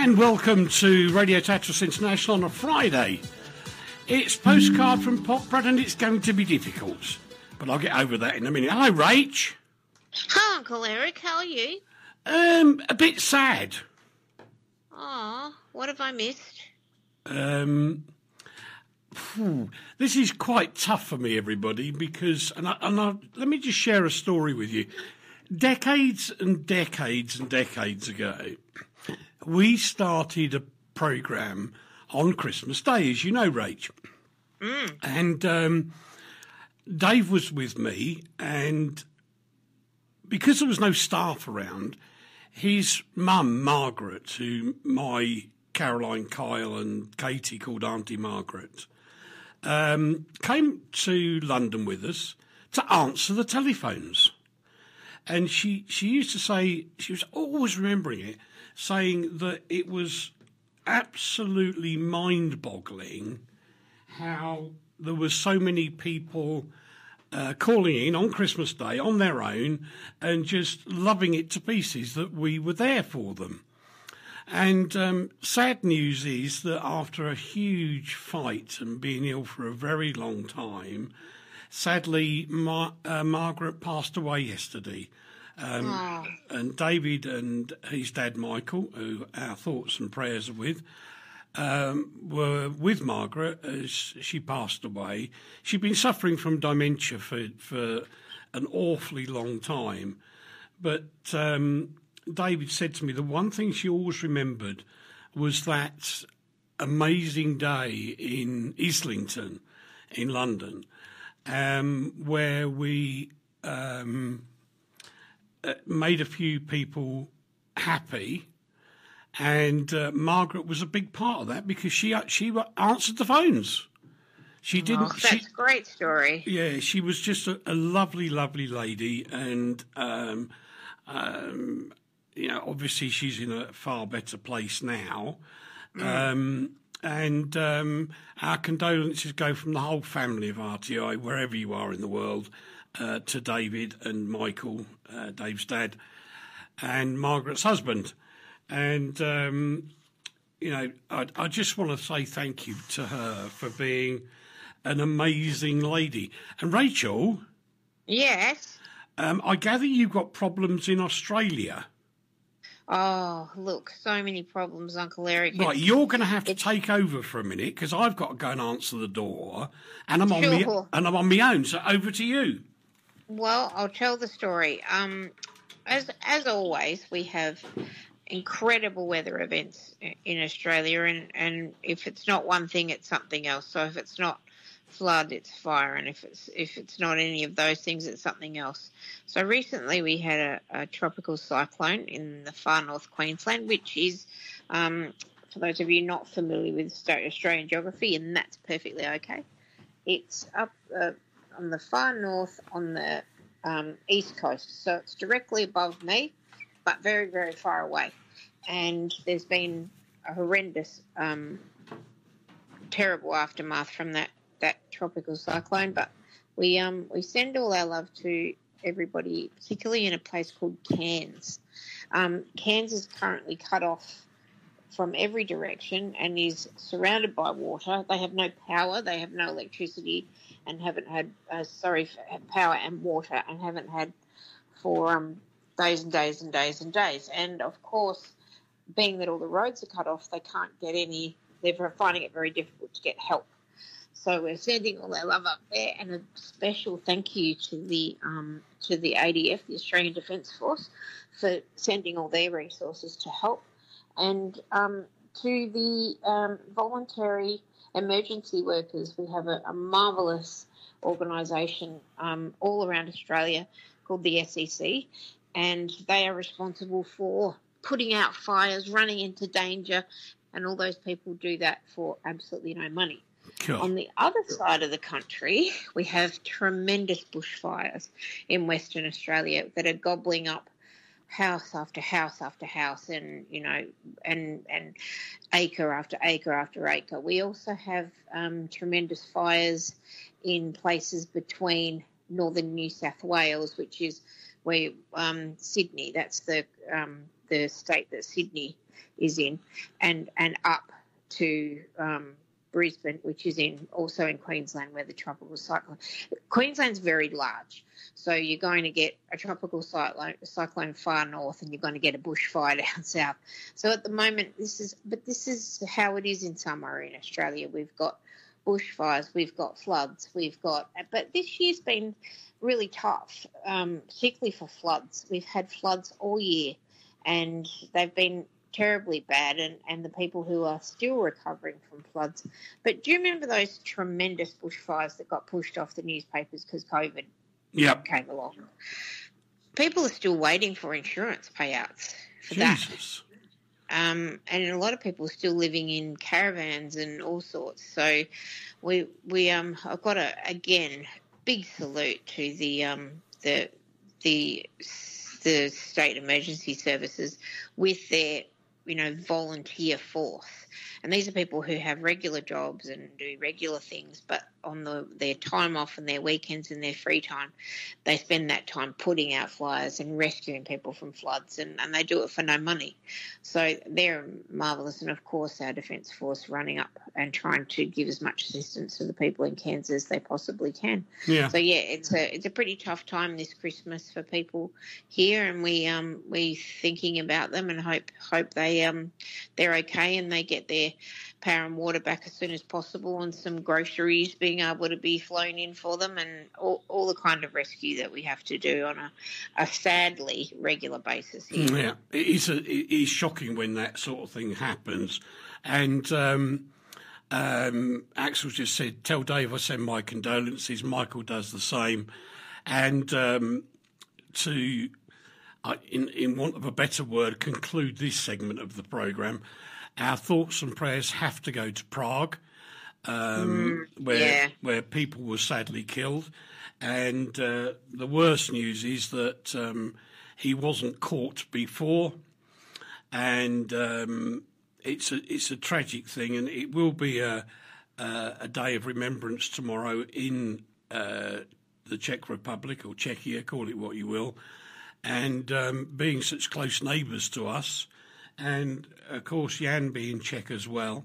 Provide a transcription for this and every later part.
and welcome to Radio Tatras International on a Friday. It's postcard from Poprad and it's going to be difficult, but I'll get over that in a minute. Hello, Rach. Hi, Uncle Eric. How are you? Um, a bit sad. Oh, what have I missed? Um, phew, this is quite tough for me, everybody, because and I, and I, let me just share a story with you. Decades and decades and decades ago, we started a program on Christmas Day, as you know, Rach. And um, Dave was with me, and because there was no staff around, his mum, Margaret, who my Caroline, Kyle, and Katie called Auntie Margaret, um, came to London with us to answer the telephones. And she, she used to say, she was always remembering it, saying that it was absolutely mind boggling how there were so many people uh, calling in on Christmas Day on their own and just loving it to pieces that we were there for them. And um, sad news is that after a huge fight and being ill for a very long time, sadly, uh, Margaret passed away yesterday. Um, And David and his dad, Michael, who our thoughts and prayers are with, um, were with Margaret as she passed away. She'd been suffering from dementia for, for an awfully long time. But um, David said to me the one thing she always remembered was that amazing day in Islington in London um, where we um, made a few people happy. And uh, Margaret was a big part of that because she she answered the phones. She didn't. Oh, that's she, a great story. yeah, she was just a, a lovely, lovely lady, and um, um, you know, obviously she's in a far better place now. Um, and um, our condolences go from the whole family of RTI, wherever you are in the world, uh, to David and Michael, uh, Dave's dad, and Margaret's husband. And um, you know, I, I just want to say thank you to her for being an amazing lady. And Rachel, Yes. um, I gather you've got problems in Australia. Oh, look, so many problems, Uncle Eric. Right, you're going to have to it's- take over for a minute because I've got to go and answer the door, and I'm on me, and I'm on my own. So over to you. Well, I'll tell the story. Um, as as always, we have incredible weather events in Australia, and and if it's not one thing, it's something else. So if it's not flood, it's fire, and if it's if it's not any of those things, it's something else. So recently, we had a, a tropical cyclone in the far north Queensland, which is. Um, for those of you not familiar with Australian geography, and that's perfectly okay. It's up uh, on the far north on the um, east coast. So it's directly above me, but very, very far away. And there's been a horrendous, um, terrible aftermath from that, that tropical cyclone. But we um, we send all our love to everybody, particularly in a place called Cairns. Um, Cairns is currently cut off from every direction and is surrounded by water. They have no power, they have no electricity, and haven't had uh, sorry power and water, and haven't had for um, days and days and days and days. And of course, being that all the roads are cut off, they can't get any. They're finding it very difficult to get help. So we're sending all our love up there, and a special thank you to the um, to the ADF, the Australian Defence Force, for sending all their resources to help, and um, to the um, voluntary emergency workers. We have a, a marvellous organisation um, all around Australia called the SES, and they are responsible for putting out fires, running into danger, and all those people do that for absolutely no money. Cool. On the other side of the country, we have tremendous bushfires in Western Australia that are gobbling up house after house after house and you know and and acre after acre after acre. We also have um, tremendous fires in places between northern new south wales which is where um, sydney that's the um, the state that Sydney is in, and and up to um, Brisbane, which is in also in Queensland, where the tropical cyclone. Queensland's very large, so you're going to get a tropical cyclone, cyclone far north, and you're going to get a bushfire down south. So at the moment, this is, but this is how it is in summer in Australia. We've got bushfires, we've got floods, we've got, but this year's been really tough, um, particularly for floods. We've had floods all year, and they've been terribly bad and, and the people who are still recovering from floods. But do you remember those tremendous bushfires that got pushed off the newspapers because COVID Yep. came along? People are still waiting for insurance payouts for Jesus. that. Um, and a lot of people are still living in caravans and all sorts. So we we um I've got a again big salute to the um the the the state emergency services with their you know volunteer force and these are people who have regular jobs and do regular things but on the their time off and their weekends and their free time they spend that time putting out flyers and rescuing people from floods and, and they do it for no money so they're marvelous and of course our defence force running up and trying to give as much assistance to the people in Cairns as they possibly can Yeah. so yeah, it's a it's a pretty tough time this Christmas for people here, and we um we thinking about them and hope hope they um they're okay and they get their power and water back as soon as possible, and some groceries being able to be flown in for them, and all, all the kind of rescue that we have to do on a, a sadly regular basis here. Yeah, it is, a, it is shocking when that sort of thing happens. And um, um, Axel just said, Tell Dave I send my condolences. Michael does the same. And um, to, uh, in, in want of a better word, conclude this segment of the programme, our thoughts and prayers have to go to Prague. Um, where yeah. where people were sadly killed, and uh, the worst news is that um, he wasn't caught before, and um, it's a it's a tragic thing, and it will be a a, a day of remembrance tomorrow in uh, the Czech Republic or Czechia, call it what you will, and um, being such close neighbours to us, and of course Jan being Czech as well.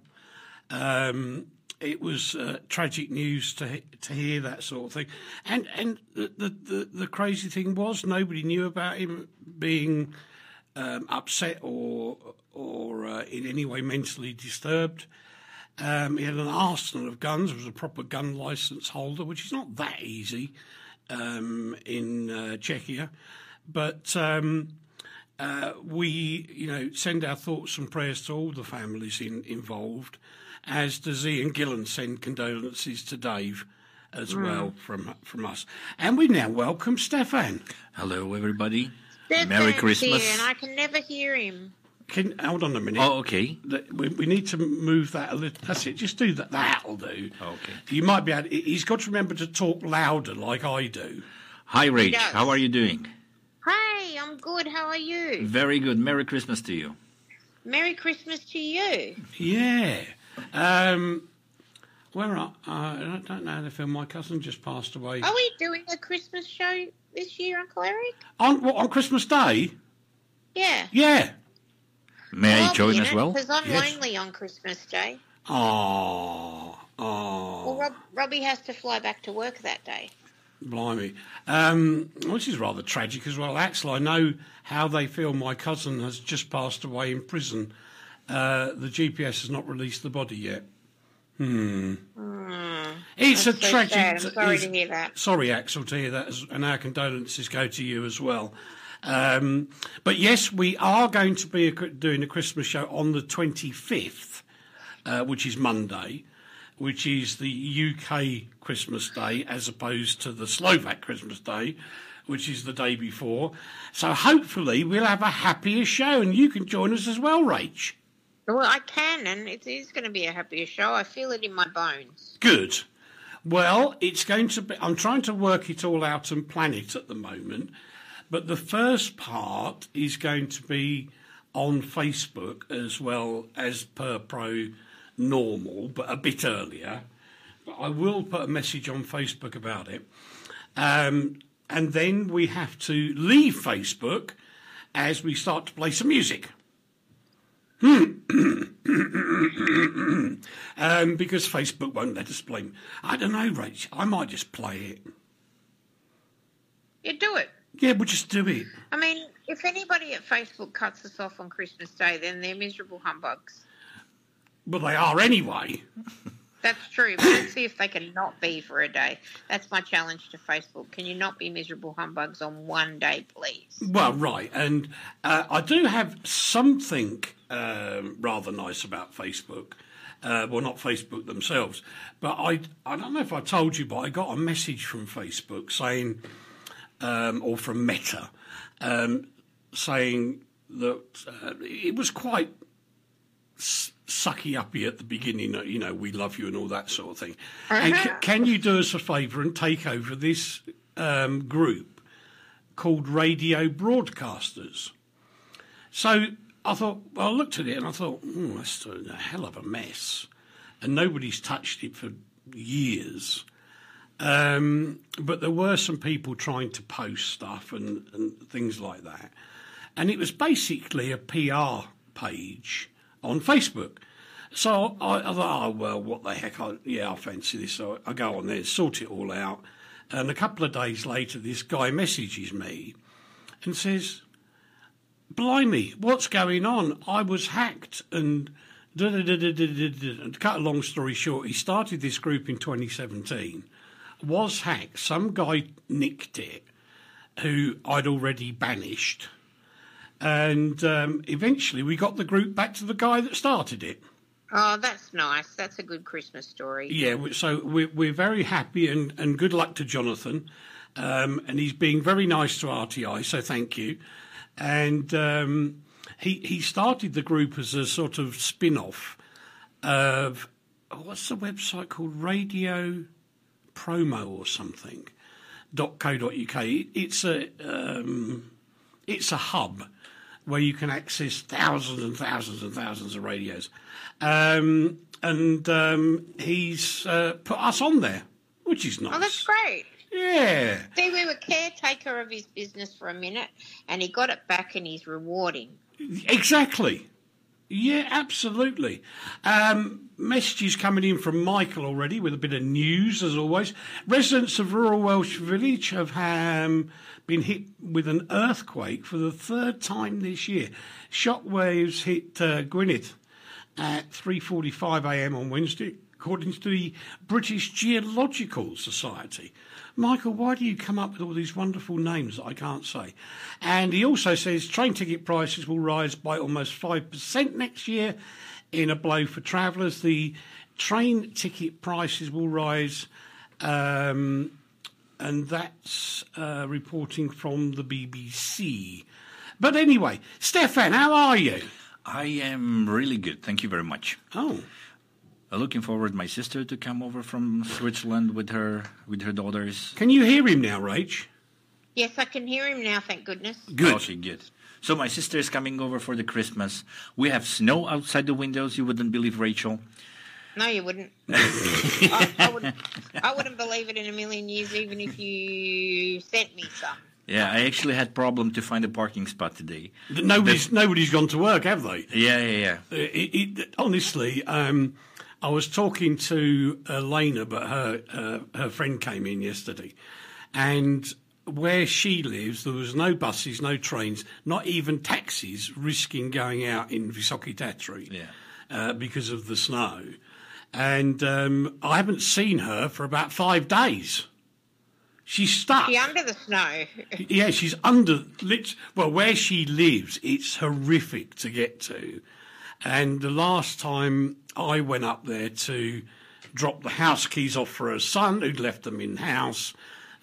Um, it was uh, tragic news to to hear that sort of thing, and and the, the the crazy thing was nobody knew about him being um, upset or or uh, in any way mentally disturbed. Um, he had an arsenal of guns. Was a proper gun license holder, which is not that easy um, in uh, Czechia, but. Um, uh, we, you know, send our thoughts and prayers to all the families in, involved, as does Ian Gillan send condolences to Dave as well from from us. And we now welcome Stefan. Hello, everybody. Stefan's Merry Christmas. Here and I can never hear him. Can hold on a minute. Oh, okay. We, we need to move that a little. That's it. Just do that. That'll do. Okay. You might be able. He's got to remember to talk louder, like I do. Hi, Rach. How are you doing? Hey, I'm good. How are you? Very good. Merry Christmas to you. Merry Christmas to you. Yeah. Um, where are, uh, I don't know the film. My cousin just passed away. Are we doing a Christmas show this year, Uncle Eric? On what, on Christmas Day? Yeah. Yeah. May I join as well? Because I'm Yes. lonely on Christmas Day. Oh, Well, oh, Rob, Robbie has to fly back to work that day. Blimey. Um, which is rather tragic as well. Axel, I know how they feel. My cousin has just passed away in prison. Uh, the GPS has not released the body yet. Hmm. It's a so tragic. sad. I'm sorry to hear that. Sorry, Axel, to hear that, as- and our condolences go to you as well. Um, but yes, we are going to be doing a Christmas show on the 25th, uh, which is Monday, which is the UK Christmas Day as opposed to the Slovak Christmas Day, which is the day before. So hopefully we'll have a happier show, and you can join us as well, Rach. Well, I can, and it is going to be a happier show. I feel it in my bones. Good. Well, it's going to be. I'm trying to work it all out and plan it at the moment. But the first part is going to be on Facebook as well as per pro normal, but a bit earlier. But I will put a message on Facebook about it. Um, and then we have to leave Facebook as we start to play some music. um, because Facebook won't let us play. I don't know, Rach. I might just play it. You do it. Yeah, we'll just do it. I mean, if anybody at Facebook cuts us off on Christmas Day, then they're miserable humbugs. Well, they are anyway. That's true. But let's see if they can not be for a day. That's my challenge to Facebook. Can you not be miserable humbugs on one day, please? Well, right. And uh, I do have something um, rather nice about Facebook. Uh, well, not Facebook themselves, but I I don't know if I told you, but I got a message from Facebook saying, um, or from Meta, um, saying that uh, it was quite sucky uppy at the beginning, you know, we love you and all that sort of thing. And c- can you do us a favour and take over this um, group called Radio Broadcasters? So I thought, well, I looked at it and I thought, mm, that's a hell of a mess. And nobody's touched it for years. Um, but there were some people trying to post stuff and, and things like that. And it was basically a PR page on Facebook. So I, I, thought, oh, well, what the heck? I, yeah, I fancy this. So I go on there, sort it all out. And a couple of days later, this guy messages me and says, Blimey, what's going on? I was hacked. And to cut a long story short, he started this group in 2017, was hacked. Some guy nicked it who I'd already banished and um, eventually we got the group back to the guy that started it. Oh, that's nice. That's a good Christmas story. Yeah, so we're, we're very happy and, and good luck to Jonathan. Um, and he's being very nice to RTI, so thank you. And um, he, he started the group as a sort of spin off of what's the website called? Radio Promo or something. .co.uk. It's a um, it's a hub where you can access thousands and thousands and thousands of radios. Um, and um, he's uh, put us on there, which is nice. Oh, that's great. Yeah. See, we were caretaker of his business for a minute, and he got it back, and he's rewarding. Exactly. Yeah, absolutely. Um, messages coming in from Michael already with a bit of news, as always. Residents of rural Welsh village have um, been hit with an earthquake for the third time this year. Shockwaves hit uh, Gwynedd at 3:45 a.m. on Wednesday, according to the British Geological Society. Michael, why do you come up with all these wonderful names that I can't say? And he also says train ticket prices will rise by almost 5% next year in a blow for travellers. The train ticket prices will rise, um, and that's uh, reporting from the BBC. But anyway, Stefan, how are you? I am really good. Thank you very much. Oh. Uh, looking forward my sister to come over from Switzerland with her with her daughters. Can you hear him now, Rach? Yes, I can hear him now. Thank goodness. Good. Okay, good. So my sister is coming over for the Christmas. We have snow outside the windows. You wouldn't believe, Rachel. No, you wouldn't. I, I, wouldn't. I wouldn't believe it in a million years, even if you sent me some. Yeah, I actually had problem to find a parking spot today. Nobody's nobody's gone to work, have they? Yeah, yeah, yeah. It, it, honestly, um, I was talking to Elena, but her uh, her friend came in yesterday, and where she lives, there was no buses, no trains, not even taxis risking going out in Vysoké Tatry yeah. uh, because of the snow. And um, I haven't seen her for about five days. She's stuck. She's under the snow. yeah, she's under. Well, where she lives, it's horrific to get to. And the last time I went up there to drop the house keys off for her son, who'd left them in house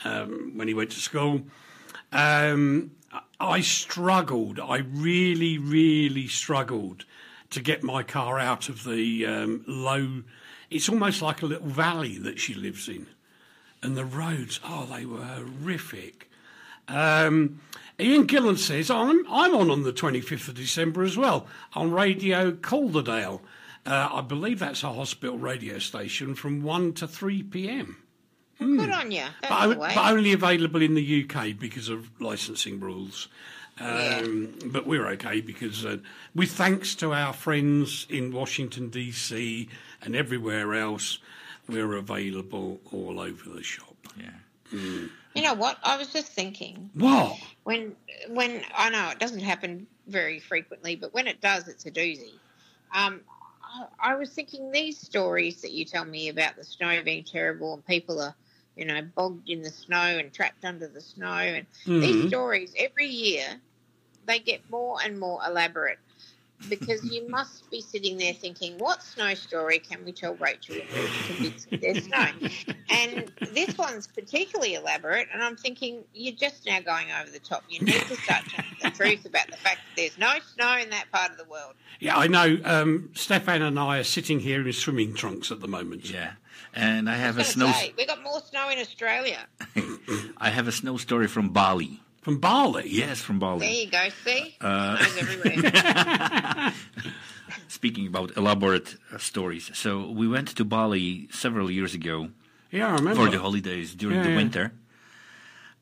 um, when he went to school. Um, I struggled. I really, really struggled to get my car out of the um, low. It's almost like a little valley that she lives in, and the roads. Oh, they were horrific. Um, Ian Gillan says, I'm, I'm on on the 25th of December as well on Radio Calderdale. Uh, I believe that's a hospital radio station from 1 to 3 p.m. Mm. Good on you. But, but, only available in the UK because of licensing rules. Um, But we're okay because, uh, with thanks to our friends in Washington, D.C. and everywhere else, we're available all over the shop. Yeah. You know what? I was just thinking What? when when I know it doesn't happen very frequently, but when it does, it's a doozy. Um, I, I was thinking these stories that you tell me about the snow being terrible and people are, you know, bogged in the snow and trapped under the snow, and these stories every year they get more and more elaborate because you must be sitting there thinking, what snow story can we tell Rachel and Bruce to convince them there's snow? And this one's particularly elaborate, and I'm thinking, you're just now going over the top. You need to start telling the truth about the fact that there's no snow in that part of the world. Yeah, I know. Um, Stefan and I are sitting here in swimming trunks at the moment. Yeah. And I have I a snow. gonna say, we got more snow in Australia. I have a snow story from Bali. From Bali. Yes, from There Bali. you go. See, Uh, everywhere. Speaking about elaborate uh, stories, so we went to Bali several years ago Yeah, I remember. for the holidays during Yeah, the yeah. winter.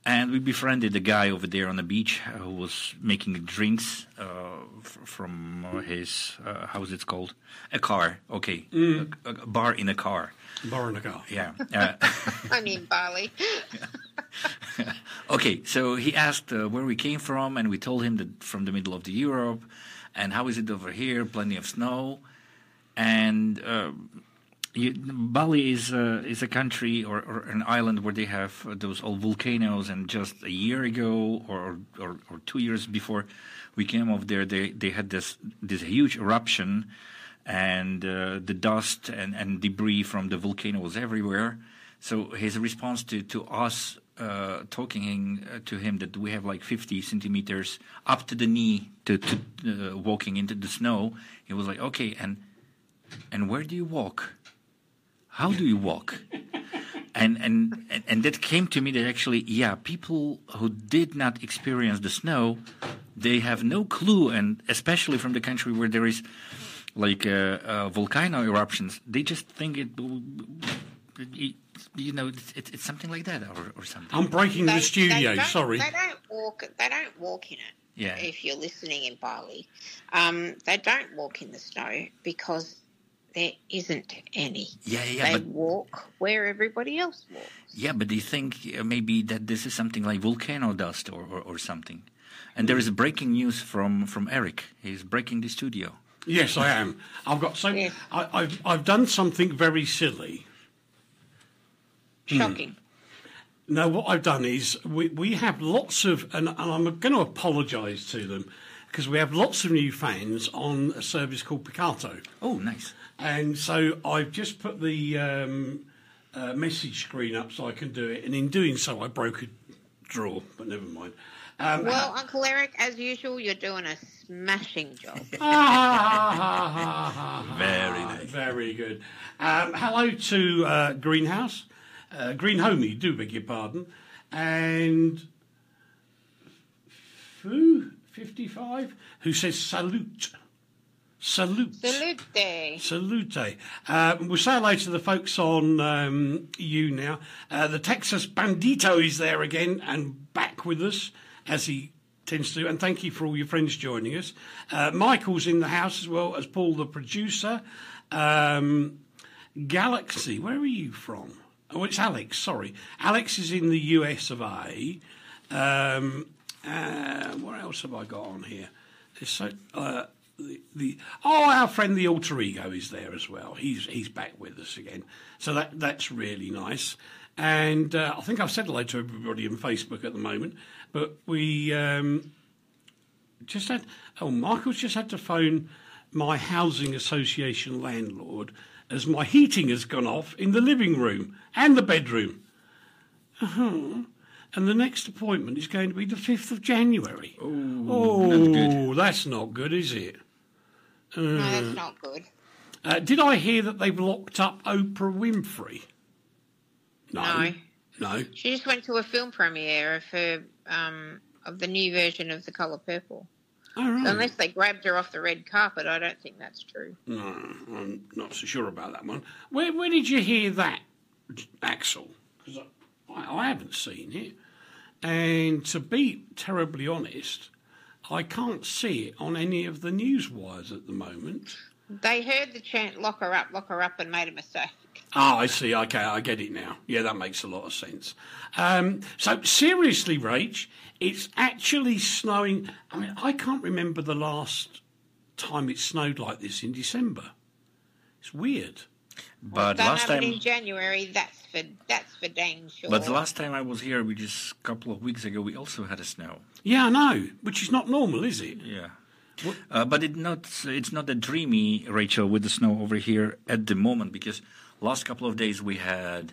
And we befriended a guy over there on the beach uh, who was making drinks uh, f- from uh, his, uh, how's it called? A car, okay. Mm. A, a bar in a car, Barnagar. yeah. Uh, I'm in Bali. okay, so he asked uh, where we came from, and we told him that from the middle of the Europe, and how is it over here? Plenty of snow, and uh, you, Bali is uh, is a country or, or an island where they have those old volcanoes, and just a year ago or or, or two years before we came over there, they they had this this huge eruption, and uh, the dust and, and debris from the volcano was everywhere. So his response to to us uh, talking uh, to him that we have like 50 centimeters up to the knee to, to uh, walking into the snow, he was like, okay, and and where do you walk? How do you walk? and and and- and that came to me that actually, yeah, people who did not experience the snow, they have no clue, and especially from the country where there is like uh, uh, volcano eruptions, they just think it. You, you know, it's, it's, it's something like that, or, or something. I'm breaking the studio. they Sorry. They don't walk. They don't walk in it. Yeah. If you're listening in Bali, um, they don't walk in the snow because there isn't any. Yeah, yeah, they but walk where everybody else walks. yeah, but they think uh, maybe that this is something like volcano dust or, or, or something. And there is breaking news from, from Eric. He's breaking the studio. Yes, I am. I've got so. Yeah. I, I've I've done something very silly. Hmm. Shocking. No, what I've done is we, we have lots of, and, and I'm going to apologise to them because we have lots of new fans on a service called Picarto. Oh, nice. And so I've just put the um, uh, message screen up so I can do it. And in doing so, I broke a drawer, but never mind. Um, Well, Uncle Eric, as usual, you're doing a smashing job. Very nice. Very good. Um, hello to uh, Greenhouse, uh, Green Homie, do beg your pardon, and Foo fifty five who says salute, salute. Salute. Salute. Uh, we'll say hello to the folks on um, you now. Uh, the Texas Bandito is there again and back with us as he tends to. And thank you for all your friends joining us. Uh, Michael's in the house as well as Paul, the producer. Um, Galaxy, where are you from? Oh, it's Alex. Sorry, Alex is in the US of A. Um, uh, what else have I got on here? So uh, the, the oh, our friend the alter ego is there as well. He's he's back with us again, so that that's really nice. And uh, I think I've said hello to everybody on Facebook at the moment, but we um, just had oh, Michael's just had to phone my housing association landlord as my heating has gone off in the living room and the bedroom. Uh-huh. And the next appointment is going to be the 5th of January. Oh, not good. that's not good, is it? No, that's not good. Uh, did I hear that they've locked up Oprah Winfrey? No. No. She just went to a film premiere of her um, of the new version of The Color Purple. All right. Unless they grabbed her off the red carpet, I don't think that's true. No, I'm not so sure about that one. Where, where did you hear that, Axel? Because I, I haven't seen it. And to be terribly honest, I can't see it on any of the news wires at the moment. They heard the chant "lock her up, lock her up," and made a mistake. Ah, I see. Okay, I get it now. Yeah, that makes a lot of sense. Um, so, seriously, Rach, it's actually snowing. I mean, I can't remember the last time it snowed like this in December. It's weird. But Don't last time, in January. That's for that's for dang sure. but the last time I was here, which is a couple of weeks ago, we also had a snow. Yeah, I know, which is not normal, is it? Yeah. Uh, but it not it's not that dreamy, Rachel, with the snow over here at the moment because last couple of days we had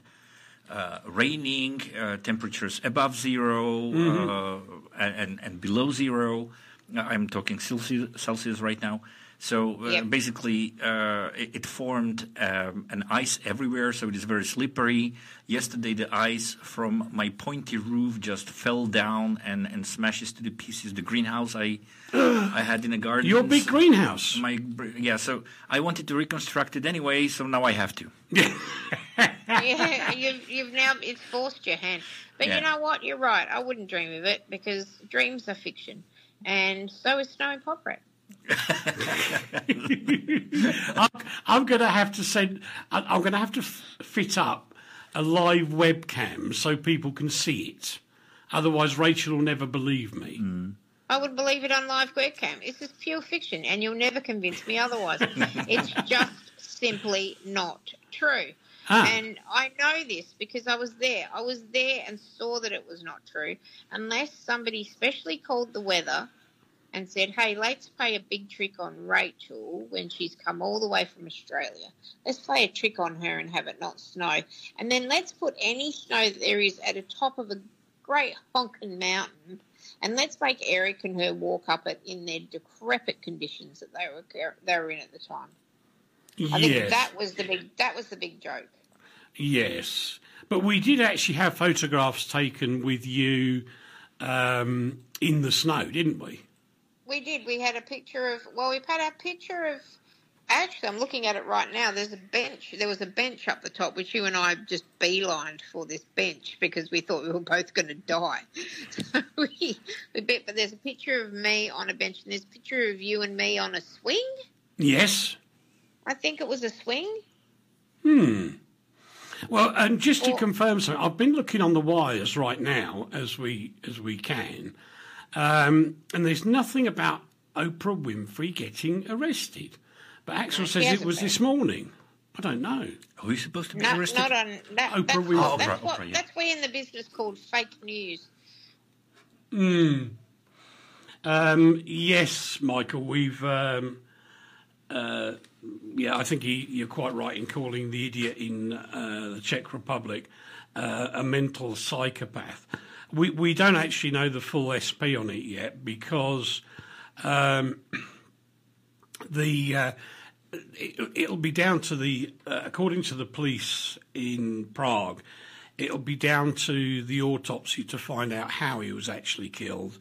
uh, raining, uh, temperatures above 0 uh, and and below zero. I'm talking Celsius, Celsius right now. So uh, Yep. basically, uh, it, it formed um, an ice everywhere, so it is very slippery. Yesterday, the ice from my pointy roof just fell down and, and smashes to the pieces the greenhouse I I had in the garden. Your big greenhouse. My yeah, so I wanted to reconstruct it anyway, so now I have to. yeah, you've, you've now it's forced your hand. But Yeah. you know what? You're right. I wouldn't dream of it because dreams are fiction, and so is snow and Poprad. I'm, I'm going to have to send. I- I'm going to have to f- fit up a live webcam so people can see it. Otherwise, Rachel will never believe me. I would believe it on live webcam. It's just pure fiction, and you'll never convince me otherwise. it's just simply not true. Ah. And I know this because I was there. I was there and saw that it was not true. Unless somebody specially called the weather and said, hey, let's play a big trick on Rachel when she's come all the way from Australia. Let's play a trick on her and have it not snow. And then let's put any snow that there is at the top of a great honking mountain and let's make Eric and her walk up it in their decrepit conditions that they were they were in at the time. I think yes, that was the big that was the big joke. yes. But we did actually have photographs taken with you um, in the snow, didn't we? We did. We had a picture of. Well, we had a picture of. Actually, I'm looking at it right now. There's a bench. There was a bench up the top, which you and I just beelined for this bench because we thought we were both going to die. So we, we bet. But there's a picture of me on a bench, and there's a picture of you and me on a swing. Yes. I think it was a swing. Hmm. Well, and just to confirm something, I've been looking on the wires right now as we as we can, um, and there's nothing about Oprah Winfrey getting arrested. But Axel she says it was been. this morning. I don't know. Are we supposed to be No, arrested? not on that. Oprah that's, Winfrey. Oh, that's Oprah, what Oprah, yeah. that's we in the business called fake news. Hmm. Um, yes, Michael, we've. Um, uh, yeah, I think he, you're quite right in calling the idiot in uh, the Czech Republic uh, a mental psychopath. We we don't actually know the full SP on it yet because um, the uh, it, it'll be down to the uh, according to the police in Prague. It'll be down to the autopsy to find out how he was actually killed.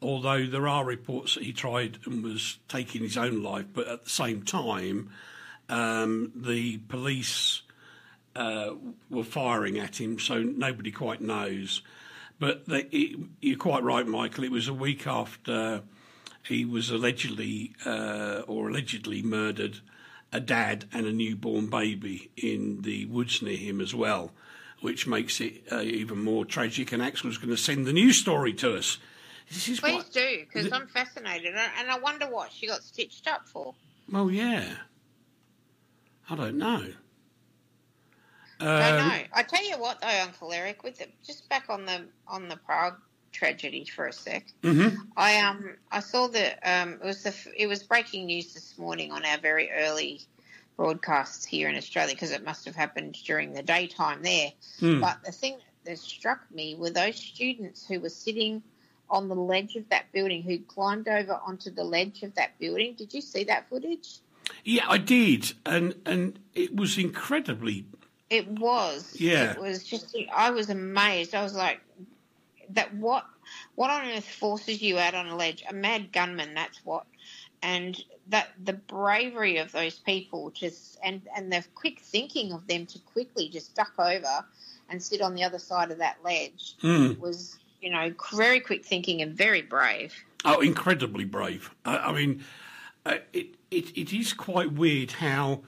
Although there are reports that he tried and was taking his own life, but at the same time, um, the police uh, were firing at him, so nobody quite knows. But it, you're quite right, Michael. It was a week after he was allegedly uh, or allegedly murdered a dad and a newborn baby in the woods near him as well, which makes it uh, even more tragic. And Axel's going to send the news story to us. This is Please what, do, because I'm fascinated, and and I wonder what she got stitched up for. well, yeah. I don't know. Um, know. I tell you what, though, Uncle Eric, with the, just back on the on the Prague tragedy for a sec. mhm. I um I saw that um it was the it was breaking news this morning on our very early broadcasts here in Australia because it must have happened during the daytime there. Hmm. But the thing that struck me were those students who were sitting on the ledge of that building who climbed over onto the ledge of that building. Did you see that footage? Yeah, I did, and and it was incredibly. It was. Yeah. It was just. I was amazed. I was like, that what? What on earth forces you out on a ledge? A mad gunman. That's what. And that the bravery of those people just and and the quick thinking of them to quickly just duck over and sit on the other side of that ledge Mm. was you know, very quick thinking and very brave. Oh, incredibly brave. I, I mean, uh, it, it it is quite weird how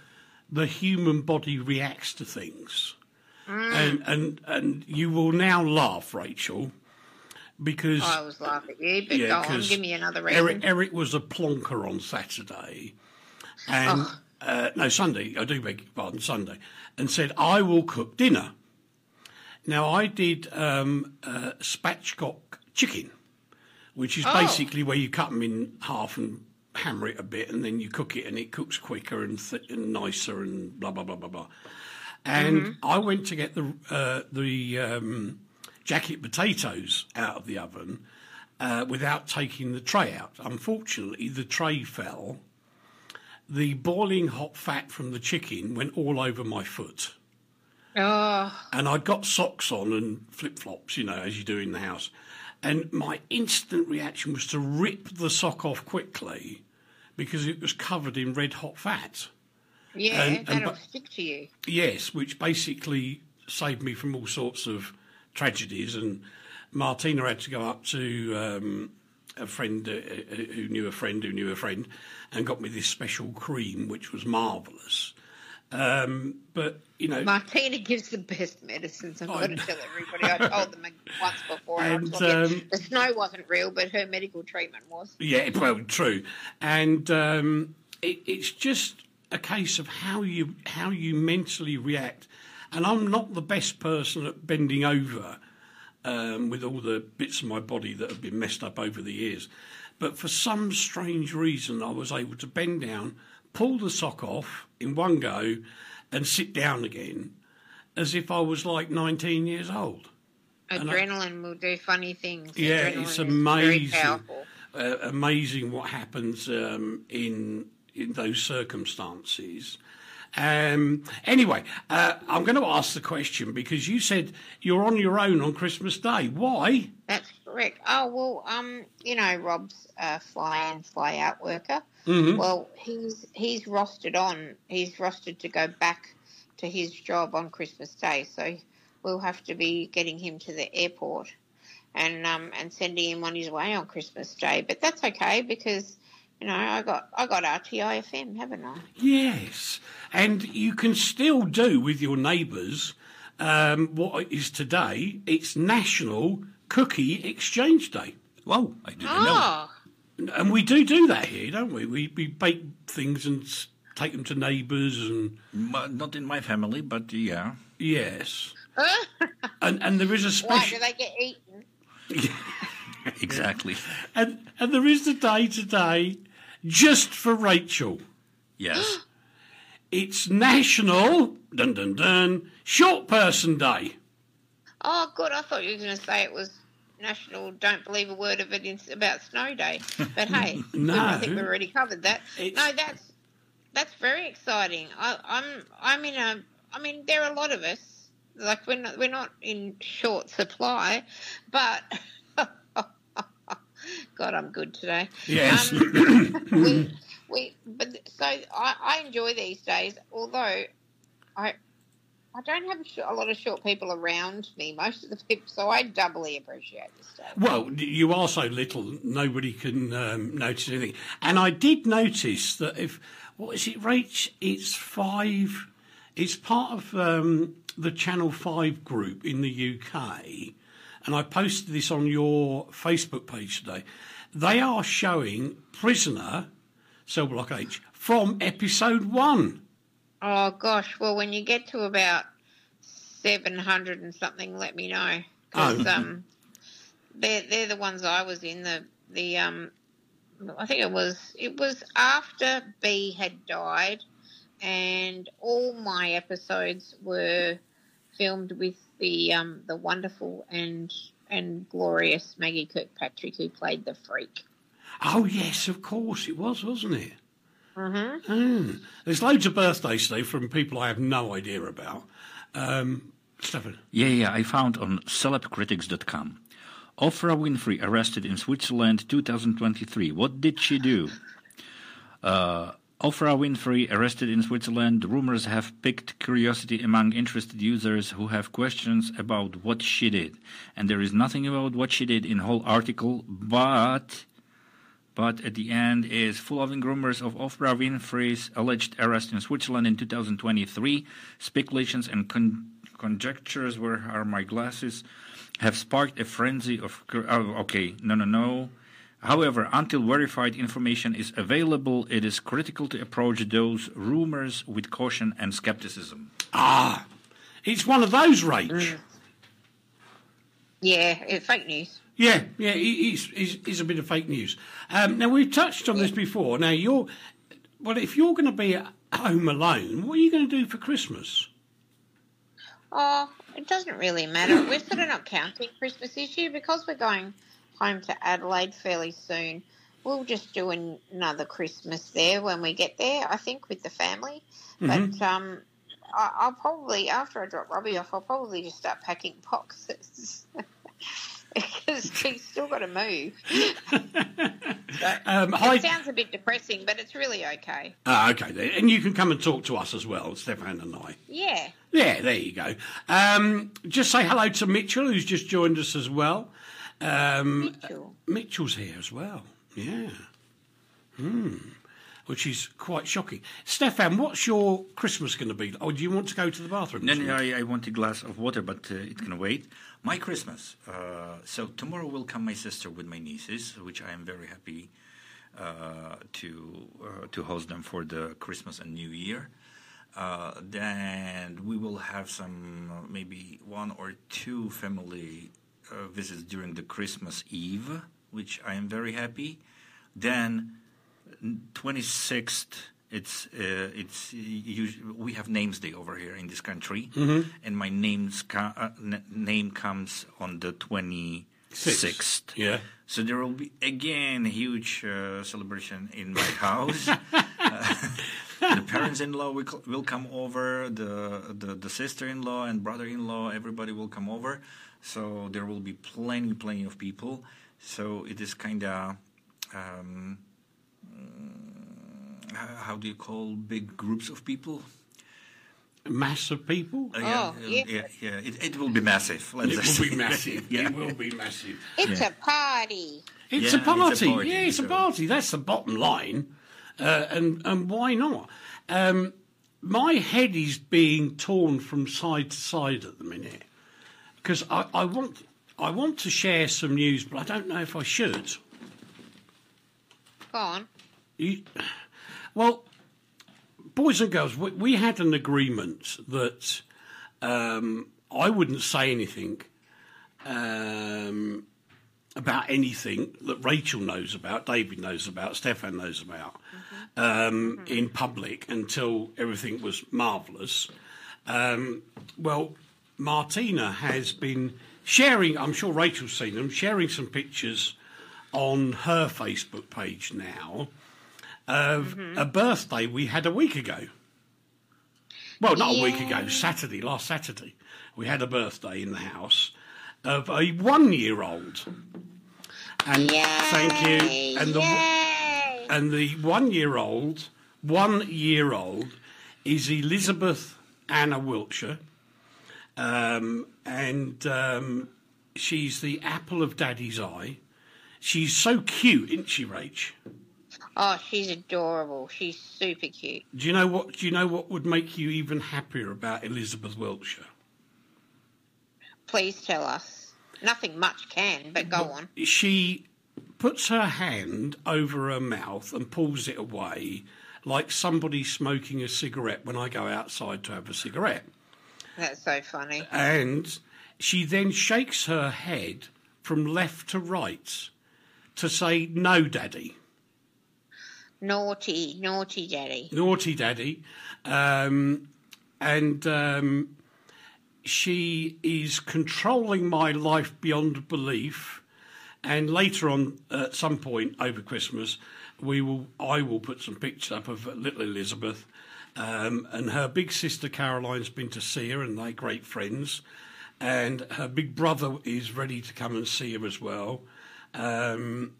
the human body reacts to things, and and and you will now laugh, Rachel, because I always laugh at you, but Yeah, go on, give me another reason. Eric Eric was a plonker on Saturday, and Oh. uh, no Sunday. I do beg your pardon, Sunday, and said I will cook dinner. Now I did um, uh, spatchcock chicken, which is Oh. basically where you cut them in half and hammer it a bit, and then you cook it, and it cooks quicker and, th- and nicer, and blah blah blah blah blah. And I went to get the uh, the um, jacket potatoes out of the oven uh, without taking the tray out. Unfortunately, the tray fell. The boiling hot fat from the chicken went all over my foot oh, and I'd got socks on and flip flops, you know, as you do in the house. And my instant reaction was to rip the sock off quickly because it was covered in red hot fat. yeah, And- that'll stick to you. Yes, which basically saved me from all sorts of tragedies. And Martina had to go up to um, a friend uh, uh, who knew a friend who knew a friend and got me this special cream, which was marvellous. Um, but, you know. Martina gives the best medicines. I've I got to tell everybody. I told them once before. and I was And, looking- um, the snow wasn't real, but her medical treatment was. Yeah, well, true, and um, it, it's just a case of how you how you mentally react. And I'm not the best person at bending over um, with all the bits of my body that have been messed up over the years. But for some strange reason, I was able to bend down, pull the sock off in one go, and sit down again, as if I was like 19 years old. And I- Adrenaline will do funny things. Yeah, Adrenaline it's amazing. Uh, amazing what happens um, in in those circumstances. Um, anyway, uh, I'm going to ask the question because you said you're on your own on Christmas Day. Why? That's correct. Oh well, um, you know, Rob's a fly in, fly out worker. Mhm. Well, he's he's rostered on. He's rostered to go back to his job on Christmas Day, so we'll have to be getting him to the airport and um and sending him on his way on Christmas Day. But that's okay because you know I got I got RTIFM, haven't I? Yes, and you can still do with your neighbours um, what is today. It's National Cookie Exchange Day. Whoa, I didn't know. And we do do that here, don't we? We, we bake things and take them to neighbours and Not in my family, but yeah. yes. and and there is a special. why special do they get eaten? Exactly. and and there is a day today just for Rachel. Yes. It's National dun dun dun Short Person Day. Oh, good. I thought you were going to say it was National Don't Believe a Word of It in, about Snow Day. But hey, No. I think we've already covered that. It's- No, that's that's very exciting. I, I'm I'm in a. I mean, there are a lot of us. Like we're not, we're not in short supply, but God, I'm good today. Yes. Um, we, we, but so I, I enjoy these days. Although I, I don't have a sh- a lot of short people around me. Most of the people, so I doubly appreciate this day. Well, you are so little, nobody can um, notice anything. And I did notice that if, what is it, Rach? It's five, it's part of um, the Channel 5 group in the UK. And I posted this on your Facebook page today. They are showing Prisoner, Cell Block H, from episode one. Oh gosh, well when you get to about seven hundred and something, let me know because Oh. um, they're they're the ones I was in the the um, I think it was it was after Bea had died, and all my episodes were filmed with the um the wonderful and and glorious Maggie Kirkpatrick who played the freak. Oh, yes, of course it was, wasn't it? Mm-hmm. Mm. There's loads of birthdays today from people I have no idea about. Um, Stefan. Yeah, yeah, I found on celebcritics.com. Oprah Winfrey arrested in Switzerland 2023. What did she do? Uh, Oprah Winfrey arrested in Switzerland. Rumors have piqued curiosity among interested users who have questions about what she did. And there is nothing about what she did in the whole article, but but at the end is following rumors of Oprah Winfrey's alleged arrest in Switzerland in 2023. Speculations and con- conjectures, where are my glasses, have sparked a frenzy of. Oh, okay, no, no, no. However, until verified information is available, it is critical to approach those rumors with caution and skepticism. Ah, it's one of those, Rach. Yeah, it's fake news. Yeah, yeah, it is, it is a bit of fake news. Um, now, we've touched on this before. Now, you're, well, if you're going to be at home alone, what are you going to do for Christmas? Oh, it doesn't really matter. We're sort of not counting Christmas this year because we're going home to Adelaide fairly soon. We'll just do an, another Christmas there when we get there, I think, with the family. Mm-hmm. But um, I, I'll probably, after I drop Robbie off, I'll probably just start packing boxes. because he's still got to move. So, Um, it sounds a bit depressing, but it's really okay. Ah, okay, then. and you can come and talk to us as well, Stefan and I. Yeah. Yeah, there you go. Um, just say hello to Mitchell, who's just joined us as well. Um, Mitchell. Mitchell's here as well. Yeah. Hmm. Which is quite shocking. Stefan, what's your Christmas going to be? Oh, do you want to go to the bathroom? No, no, I, I want a glass of water, but uh, it can wait. My Christmas. Uh, so tomorrow will come my sister with my nieces, which I am very happy uh, to uh, to host them for the Christmas and New Year. Uh, then we will have some uh, maybe one or two family uh, visits during the Christmas Eve, which I am very happy. Then 26th it's uh, it's usually, we have names day over here in this country. And my name's co- uh, n- name comes on the 26th Yeah. so there will be again a huge uh, celebration in my house. Uh, the parents-in-law will, co- will come over the, the the sister-in-law and brother-in-law everybody will come over. So there will be plenty plenty of people. So it is kind of um, how how do you call big groups of people? Mass of people? Uh, Oh, yeah, yeah. yeah, yeah. It, it will be massive. Let's It just will be massive. yeah. It will be massive. It's Yeah. a party. It's, Yeah, a party. it's a party, Yeah, it's a party. That's the bottom line. Uh, and and why not? Um, my head is being torn from side to side at the minute because I, I want I want to share some news, but I don't know if I should. Go on. You, well, boys and girls, we, we had an agreement that um, I wouldn't say anything um, about anything that Rachel knows about, David knows about, Stefan knows about um, in public until everything was marvellous. Um, well, Martina has been sharing, I'm sure Rachel's seen them, sharing some pictures on her Facebook page now of a birthday we had a week ago. Well, not a week ago, Saturday, last Saturday. We had a birthday in the house of a one year old. And Yay. thank you. And the, Yay. and the one year old, one year old, is Elizabeth Anna Wiltshire. Um, and um, she's the apple of daddy's eye. She's so cute, isn't she, Rach? Oh, she's adorable. She's super cute. Do you know what? Do you know what would make you even happier about Elizabeth Wiltshire? Please tell us. Nothing much can, but go on. She puts her hand over her mouth and pulls it away, like somebody smoking a cigarette when I go outside to have a cigarette. That's so funny. And she then shakes her head from left to right to say, "No, Daddy." Naughty, naughty daddy. naughty daddy, um, and um, she is controlling my life beyond belief. And later on, at some point over Christmas, we will I will put some pictures up of little Elizabeth, um, and her big sister Caroline's been to see her, and they're great friends. And her big brother is ready to come and see her as well. Um,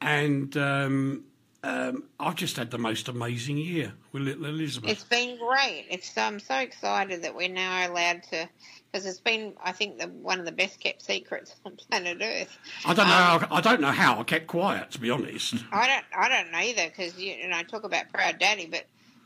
and um, um, I've just had the most amazing year with little Elizabeth. It's been great. It's I'm so excited that we're now allowed to because it's been I think the, one of the best kept secrets on planet Earth. I don't know. Um, how, I don't know how I kept quiet, to be honest. I don't I don't know either because you, you know I talk about proud daddy, but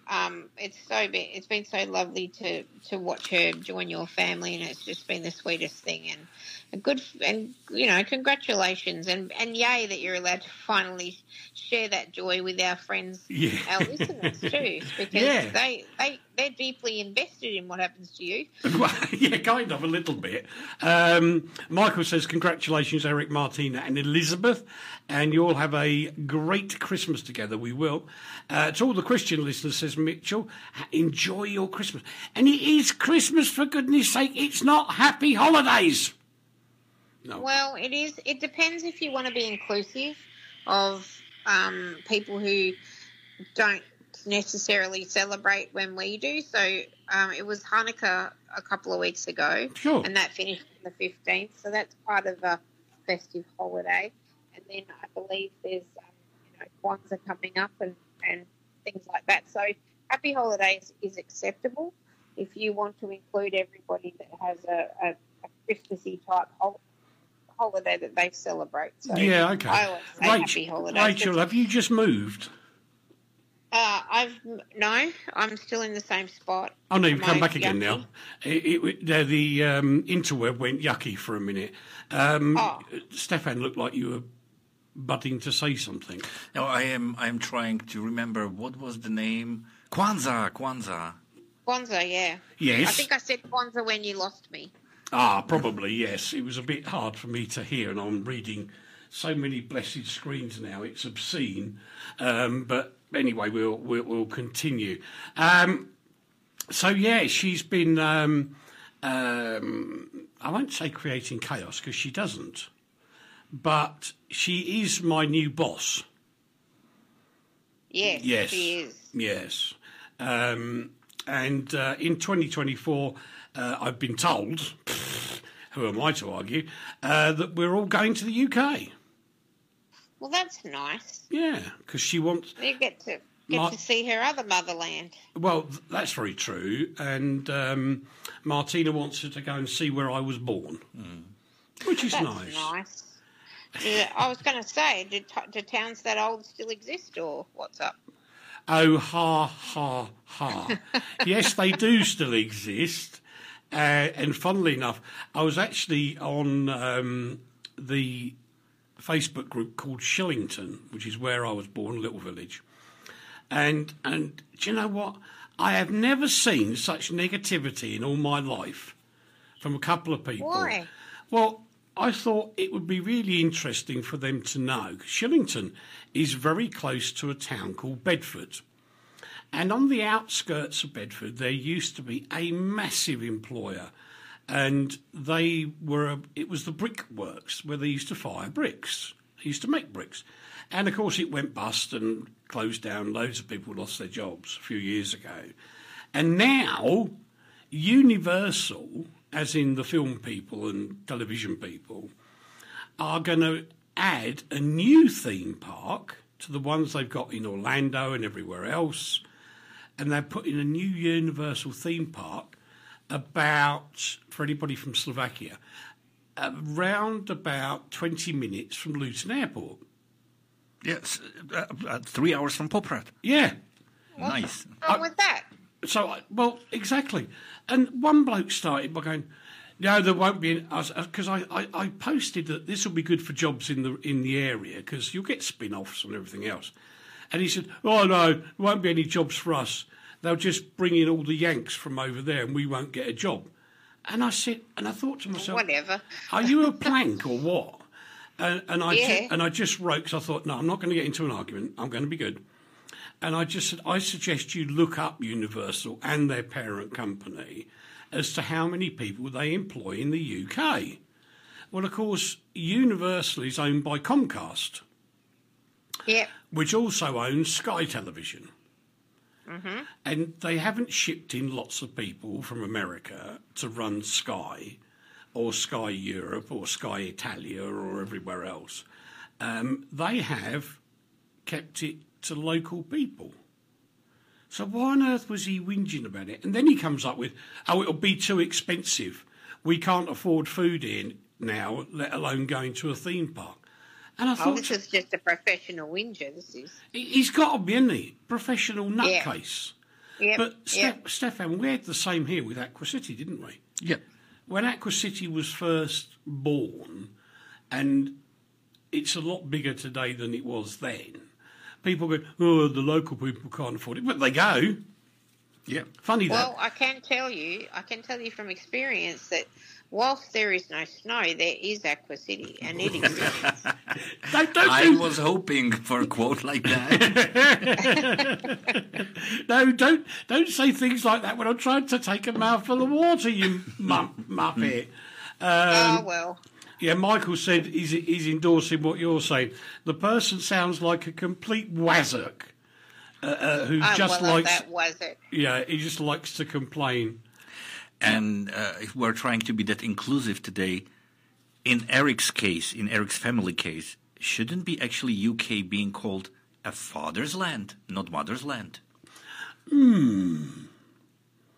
um, it's so been it's been so lovely to to watch her join your family, and it's just been the sweetest thing and a good and you know congratulations and and yay that you're allowed to finally share that joy with our friends, Yeah. our listeners too, because Yeah. they they they're deeply invested in what happens to you. Well, yeah, kind of a little bit. Um, Michael says, "Congratulations, Eric, Martina, and Elizabeth, and you all have a great Christmas together. We will." Uh, to all the Christian listeners, says Mitchell, "Enjoy your Christmas." And it is Christmas, for goodness' sake. It's not Happy Holidays. No. Well, it is. It depends if you want to be inclusive of um, people who don't necessarily celebrate when we do. So um, it was Hanukkah a couple of weeks ago, Sure. and that finished on the fifteenth. So that's part of a festive holiday. And then I believe there's um, you know Kwanzaa coming up and and things like that. So happy holidays is acceptable if you want to include everybody that has a, a, a Christmassy type hol- holiday that they celebrate. So yeah, okay. I always say Rachel, happy holidays. Rachel, have you just moved? Uh, I've no, I'm still in the same spot. Oh no, you've Am come I back again now. It, it, the the, um, interweb went yucky for a minute. Um, Oh. Stefan looked like you were budding to say something. No, I am. I am trying to remember what was the name. Kwanzaa, Kwanzaa. Kwanzaa, yeah. Yes. I think I said Kwanzaa when you lost me. Ah, probably yes. It was a bit hard for me to hear, and I'm reading so many blessed screens now. It's obscene. Um, but anyway, we'll we'll, we'll continue. Um, so yeah, she's been. Um, um, I won't say creating chaos because she doesn't, but she is my new boss. Yes, Yes. she is. Yes. Um, and uh, in 2024, uh, I've been told, who am I to argue, uh, that we're all going to the UK. Well, that's nice. Yeah, because she wants. You get to get My- to see her other motherland. Well, that's very true. And um, Martina wants her to go and see where I was born, which is That's nice. nice. Yeah, I was going to say, do, do towns that old still exist, or what's up? Oh, ha, ha, ha. yes, they do still exist. Uh, and funnily enough, I was actually on um, the Facebook group called Shillington, which is where I was born, a little village. And and do you know what? I have never seen such negativity in all my life from a couple of people. Why? Well, I thought it would be really interesting for them to know. Shillington is very close to a town called Bedford. And on the outskirts of Bedford, there used to be a massive employer. And they were it was the brickworks where they used to fire bricks. They used to make bricks. And of course, it went bust and closed down. Loads of people lost their jobs a few years ago. And now, Universal, as in the film people and television people, are going to add a new theme park to the ones they've got in Orlando and everywhere else. And they're putting a new Universal theme park about, for anybody from Slovakia, around about 20 minutes from Luton Airport. Yes, uh, uh, three hours from Poprad. Yeah. Nice. What's wrong with that? So, I- well, exactly. And one bloke started by going, "No, there won't be," because I, I, I posted that this will be good for jobs in the in the area because you'll get spin-offs and everything else. And he said, "Oh no, there won't be any jobs for us. They'll just bring in all the Yanks from over there, and we won't get a job." And I said, and I thought to myself, Whatever. are you a plank or what? And, and I ju- and I just wrote because I thought, no, I'm not going to get into an argument. I'm going to be good. And I just said, I suggest you look up Universal and their parent company as to how many people they employ in the UK. Well, of course, Universal is owned by Comcast, Yep. which also owns Sky Television. And they haven't shipped in lots of people from America to run Sky or Sky Europe or Sky Italia or everywhere else. Um, they have kept it to local people. So why on earth was he whinging about it? And then he comes up with, oh, it'll be too expensive. We can't afford food in now, let alone going to a theme park. And I Oh, thought, this is just a professional whinger. This is. he- he's got to be, isn't he? Professional Yeah. nutcase. Yep. But yep. Stefan, we had the same here with Aqua City, didn't we? Yep. When Aqua City was first born, and it's a lot bigger today than it was then, people go, oh, the local people can't afford it. But they go. Yeah, Funny Well, that. I can tell you, I can tell you from experience that whilst there is no snow, there is Aqua City, and it exists. Don't, don't I do- was hoping for a quote like that. no, don't don't say things like that when I'm trying to take a mouthful of water, you mu- muppet. oh well. Yeah, Michael said he's, he's endorsing what you're saying. The person sounds like a complete wazzock uh, uh, who Oh, just well, likes. that was. Yeah, he just likes to complain. And uh, if we're trying to be that inclusive today, in Eric's case, in Eric's family case, shouldn't be actually UK being called a father's land, not mother's land?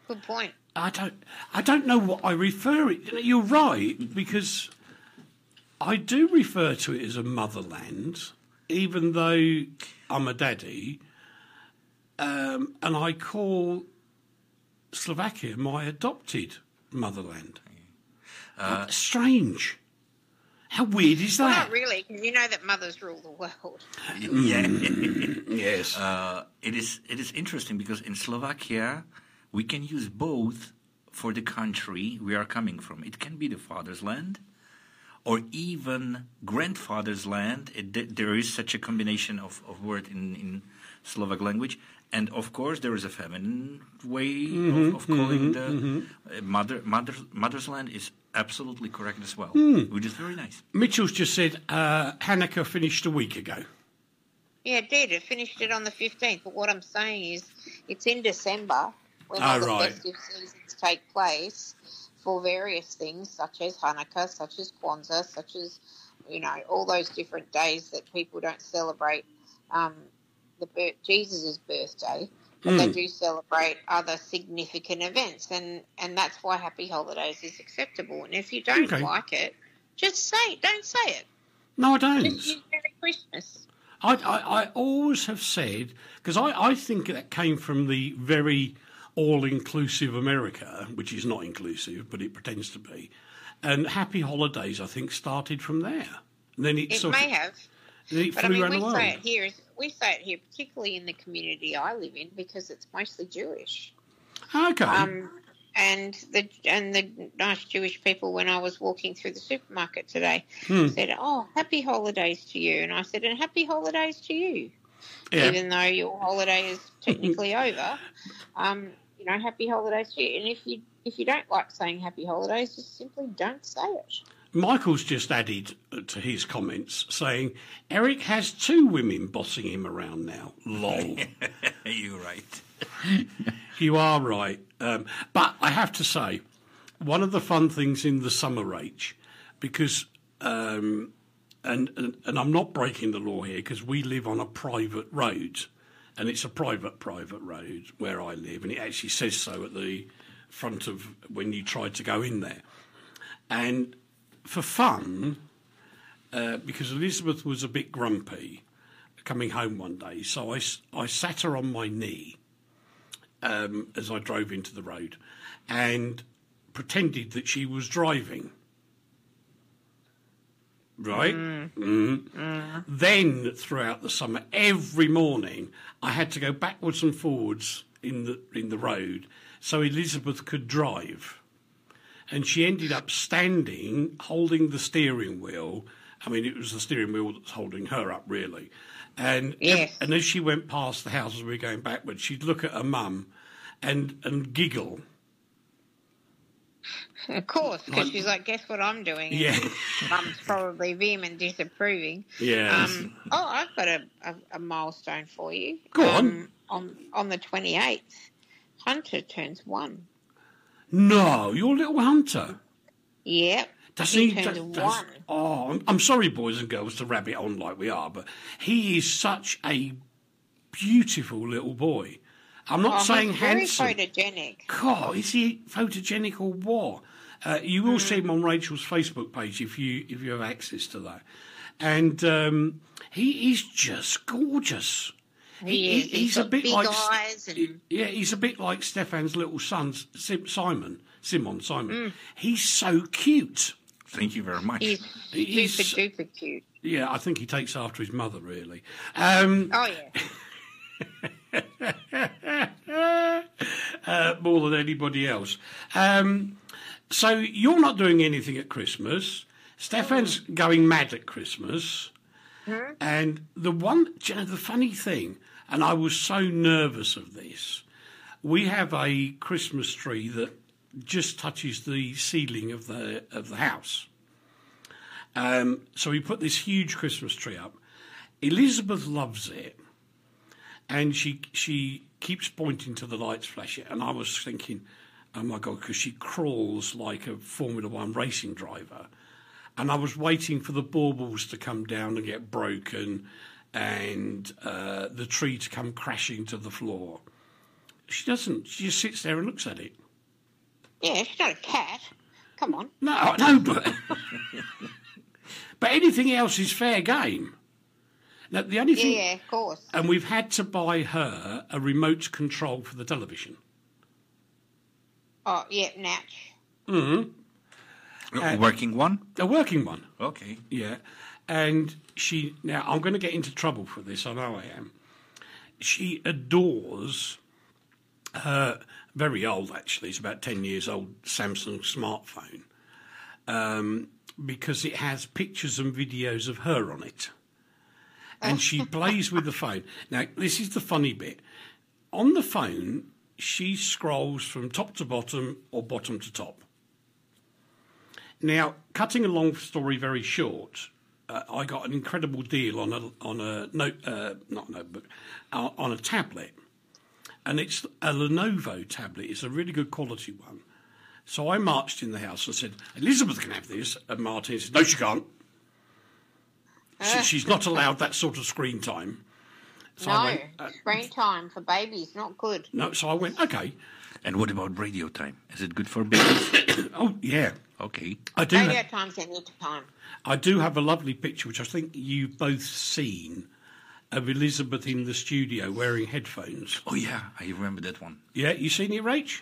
Good point. I don't. I don't know what I refer it. You're right because I do refer to it as a motherland, even though I'm a daddy, um, and I call Slovakia my adopted motherland. Uh, strange. How weird is Well, that? not really, 'cause you know that mothers rule the world. Yeah. Yes. Uh, it is it is interesting because in Slovakia we can use both for the country we are coming from. It can be the father's land or even grandfather's land. It, there is such a combination of, of word in, in Slovak language. And of course, there is a feminine way of, of calling the uh, mother, mother, mother's land is absolutely correct as well, which is very nice. Mitchell's just said uh, Hanukkah finished a week ago. Yeah, it did. It finished it on the 15th. But what I'm saying is, it's in December when Oh, all the right. festive seasons take place for various things, such as Hanukkah, such as Kwanzaa, such as, you know, all those different days that people don't celebrate um, the birth, Jesus' birthday, but they Hmm. do celebrate other significant events. And, and that's why Happy Holidays is acceptable. And if you don't Okay. like it, just say it. Don't say it. No, I don't. Just Merry Christmas. I, I, I always have said because I, I think that came from the very all-inclusive America, which is not inclusive, but it pretends to be. And Happy Holidays, I think, started from there. And then it, It sort may of have. But I mean, we say it here. We say it here, particularly in the community I live in, because it's mostly Jewish. Okay. Um, and the and the nice Jewish people, when I was walking through the supermarket today, Hmm. said, "Oh, happy holidays to you," and I said, "And happy holidays to you." yeah. Even though your holiday is technically over, um, you know, happy holidays to you. And if you if you don't like saying happy holidays, just simply don't say it. Michael's just added to his comments saying Eric has two women bossing him around now. Lol. You're right. You are right. Um, but I have to say, one of the fun things in the summer age, because, um, and, and, and I'm not breaking the law here because we live on a private road, and it's a private, private road where I live, and it actually says so at the front of when you try to go in there. And for fun, uh, because Elizabeth was a bit grumpy coming home one day, so I, I sat her on my knee um, as I drove into the road and pretended that she was driving. Right? Mm. Then, throughout the summer, every morning, I had to go backwards and forwards in the, in the road so Elizabeth could drive. And she ended up standing, holding the steering wheel. I mean, it was the steering wheel that's holding her up, really. And Yes. and as she went past the house as we were going backwards, she'd look at her mum and and giggle. Of course, because Like- she's like, "Guess what I'm doing?" And Yeah. Mum's probably vehement disapproving. Yeah. Um, oh, I've got a, a, a milestone for you. Go on. um, on. On the 28th, Hunter turns one. No, your little hunter. Yep. Does he, he? does- does- one. oh, I'm, I'm sorry, boys and girls, to rabbit on like we are, but he is such a beautiful little boy. I'm not Oh, saying he's very handsome. photogenic. God, is he photogenic or what? Uh, you will see him on Rachel's Facebook page if you if you have access to that. And um, he is just gorgeous. He is. He's got big like eyes and- yeah, he's a bit like Stefan's little son Simon. Simon Simon. Mm. He's so cute. Thank you very much. He's He's- super duper cute. Yeah, I think he takes after his mother really. Um, Oh yeah. uh, more than anybody else. Um, so you're not doing anything at Christmas. Stefan's going mad at Christmas. And the one, you know, the funny thing, and I was so nervous of this, we have a Christmas tree that just touches the ceiling of the of the house. Um, so we put this huge Christmas tree up. Elizabeth loves it, and she she keeps pointing to the lights flashing. And I was thinking, oh my god, because she crawls like a Formula One racing driver. And I was waiting for the baubles to come down and get broken, and uh, the tree to come crashing to the floor. She doesn't. She just sits there and looks at it. Yeah, she's not a cat. Come on. No, no, but but anything else is fair game. Now, the only thing, yeah, of course. and we've had to buy her a remote control for the television. Oh, yeah, Natch. Uh, Working one? A working one, Okay. yeah. And she now I'm going to get into trouble for this. I know I am. She adores her very old, actually. It's about ten years old Samsung smartphone um, because it has pictures and videos of her on it. and she plays with the phone. Now, this is the funny bit. On the phone, she scrolls from top to bottom or bottom to top. Now, cutting a long story very short, uh, I got an incredible deal on a on a note, uh, not notebook, uh, on a tablet, and it's a Lenovo tablet. It's a really good quality one. So I marched in the house and said, "Elizabeth can have this," and Martin said, "No, she can't. She, she's not allowed that sort of screen time." So no, went, uh, screen time for babies, not good. no, so I went, "Okay, And what about radio time? Is it good for babies? oh yeah." okay. I do. Radio Have, time's any time. I do have a lovely picture, which I think you've both seen, of Elizabeth in the studio wearing headphones. Oh, yeah. I remember that one. Yeah, you seen it, Rach?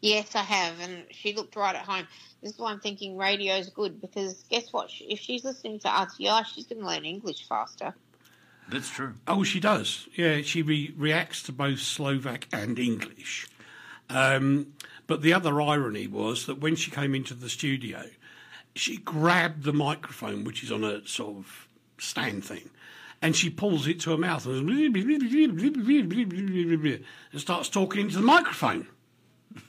Yes, I have, and she looked right at home. This is why I'm thinking radio's good because guess what? If she's listening to RTI, she's going to learn English faster. That's true. Oh, she does. Yeah, she re- reacts to both Slovak and English. Um, but the other irony was that when she came into the studio, she grabbed the microphone, which is on a sort of stand thing, and she pulls it to her mouth and, and starts talking into the microphone.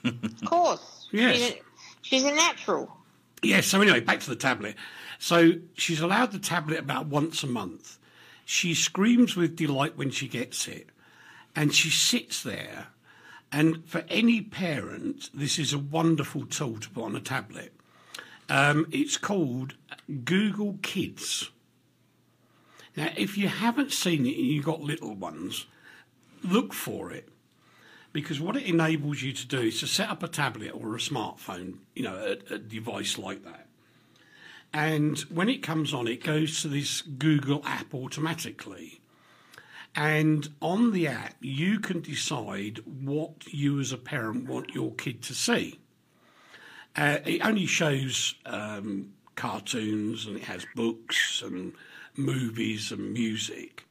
Of course. Yes. She's a, she's a natural. Yes, so anyway, back to the tablet. So she's allowed the tablet about once a month. She screams with delight when she gets it. And she sits there. And for any parent, this is a wonderful tool to put on a tablet. Um, it's called Google Kids. Now, if you haven't seen it and you've got little ones, look for it because what it enables you to do is to set up a tablet or a smartphone, you know, a, a device like that. And when it comes on, it goes to this Google app automatically. And on the app, you can decide what you as a parent want your kid to see. Uh, it only shows um, cartoons and it has books and movies and music,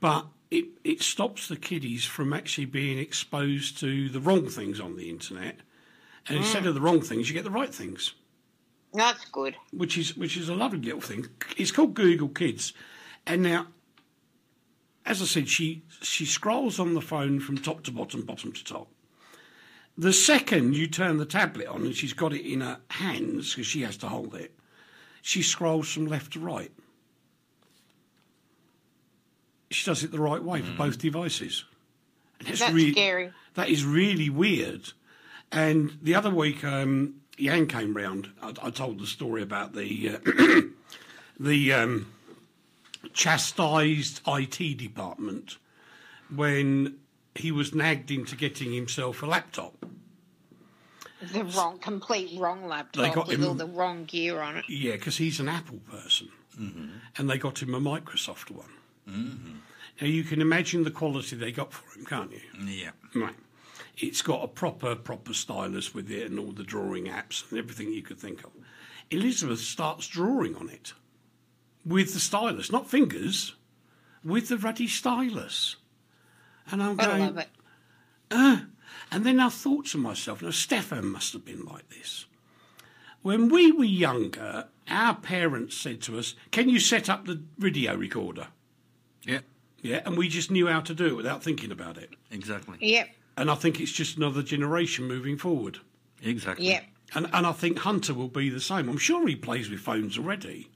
but it, it stops the kiddies from actually being exposed to the wrong things on the internet. And instead of the wrong things, you get the right things, That's good. which is which is a lovely little thing. It's called Google Kids, and now, as I said, she she scrolls on the phone from top to bottom, bottom to top. The second you turn the tablet on and she's got it in her hands because she has to hold it, she scrolls from left to right. She does it the right way for both devices. And that's That's really, scary. That is really weird. And the other week, um, Yan came round. I, I told the story about the uh, the um, chastised IT department when he was nagged into getting himself a laptop. The wrong, complete wrong laptop they got with him- all the wrong gear on it. Yeah, because he's an Apple person, and they got him a Microsoft one. Now you can imagine the quality they got for him, can't you? Yeah. Right. It's got a proper, proper stylus with it and all the drawing apps and everything you could think of. Elizabeth starts drawing on it with the stylus, not fingers, with the ruddy stylus. And I'm I going, love it. Uh. and then I thought to myself, now Stefan must have been like this. When we were younger, our parents said to us, Can you set up the video recorder? Yeah. Yeah, and we just knew how to do it without thinking about it. Exactly. Yep, And I think it's just another generation moving forward. Exactly. yep. And, and I think Hunter will be the same. I'm sure he plays with phones already.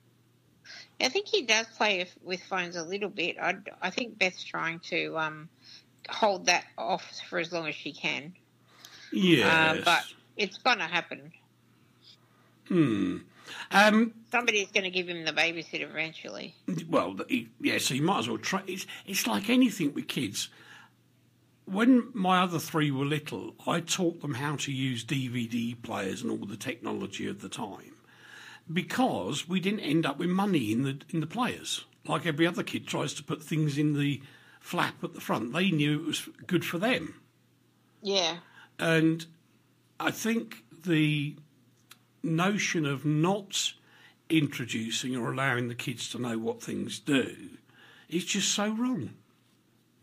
I think he does play with- with phones a little bit. I, I think Beth's trying to um, hold that off for as long as she can. Yes. Uh, but it's going to happen. um, Somebody's going to give him the babysitter eventually. well, he, yeah, so you might as well try. It's, it's like anything with kids. When my other three were little, I taught them how to use DVD players and all the technology of the time because we didn't end up with money in the in the players. Like every other kid tries to put things in the flap at the front. They knew it was good for them. Yeah. And I think the notion of not introducing or allowing the kids to know what things do is just so wrong.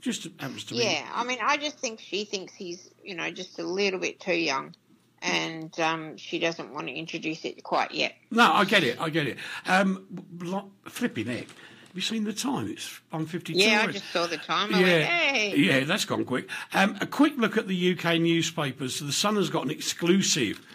Just happens to be. Yeah, I mean, I just think she thinks he's, you know, just a little bit too young, and um, she doesn't want to introduce it quite yet. No, I get it. I get it. Um, bl- flipping heck. Have you seen the time? It's 1.52. Yeah, I just saw the time. I Yeah, went, hey. yeah, that's gone quick. Um, a quick look at the UK newspapers. The Sun has got an exclusive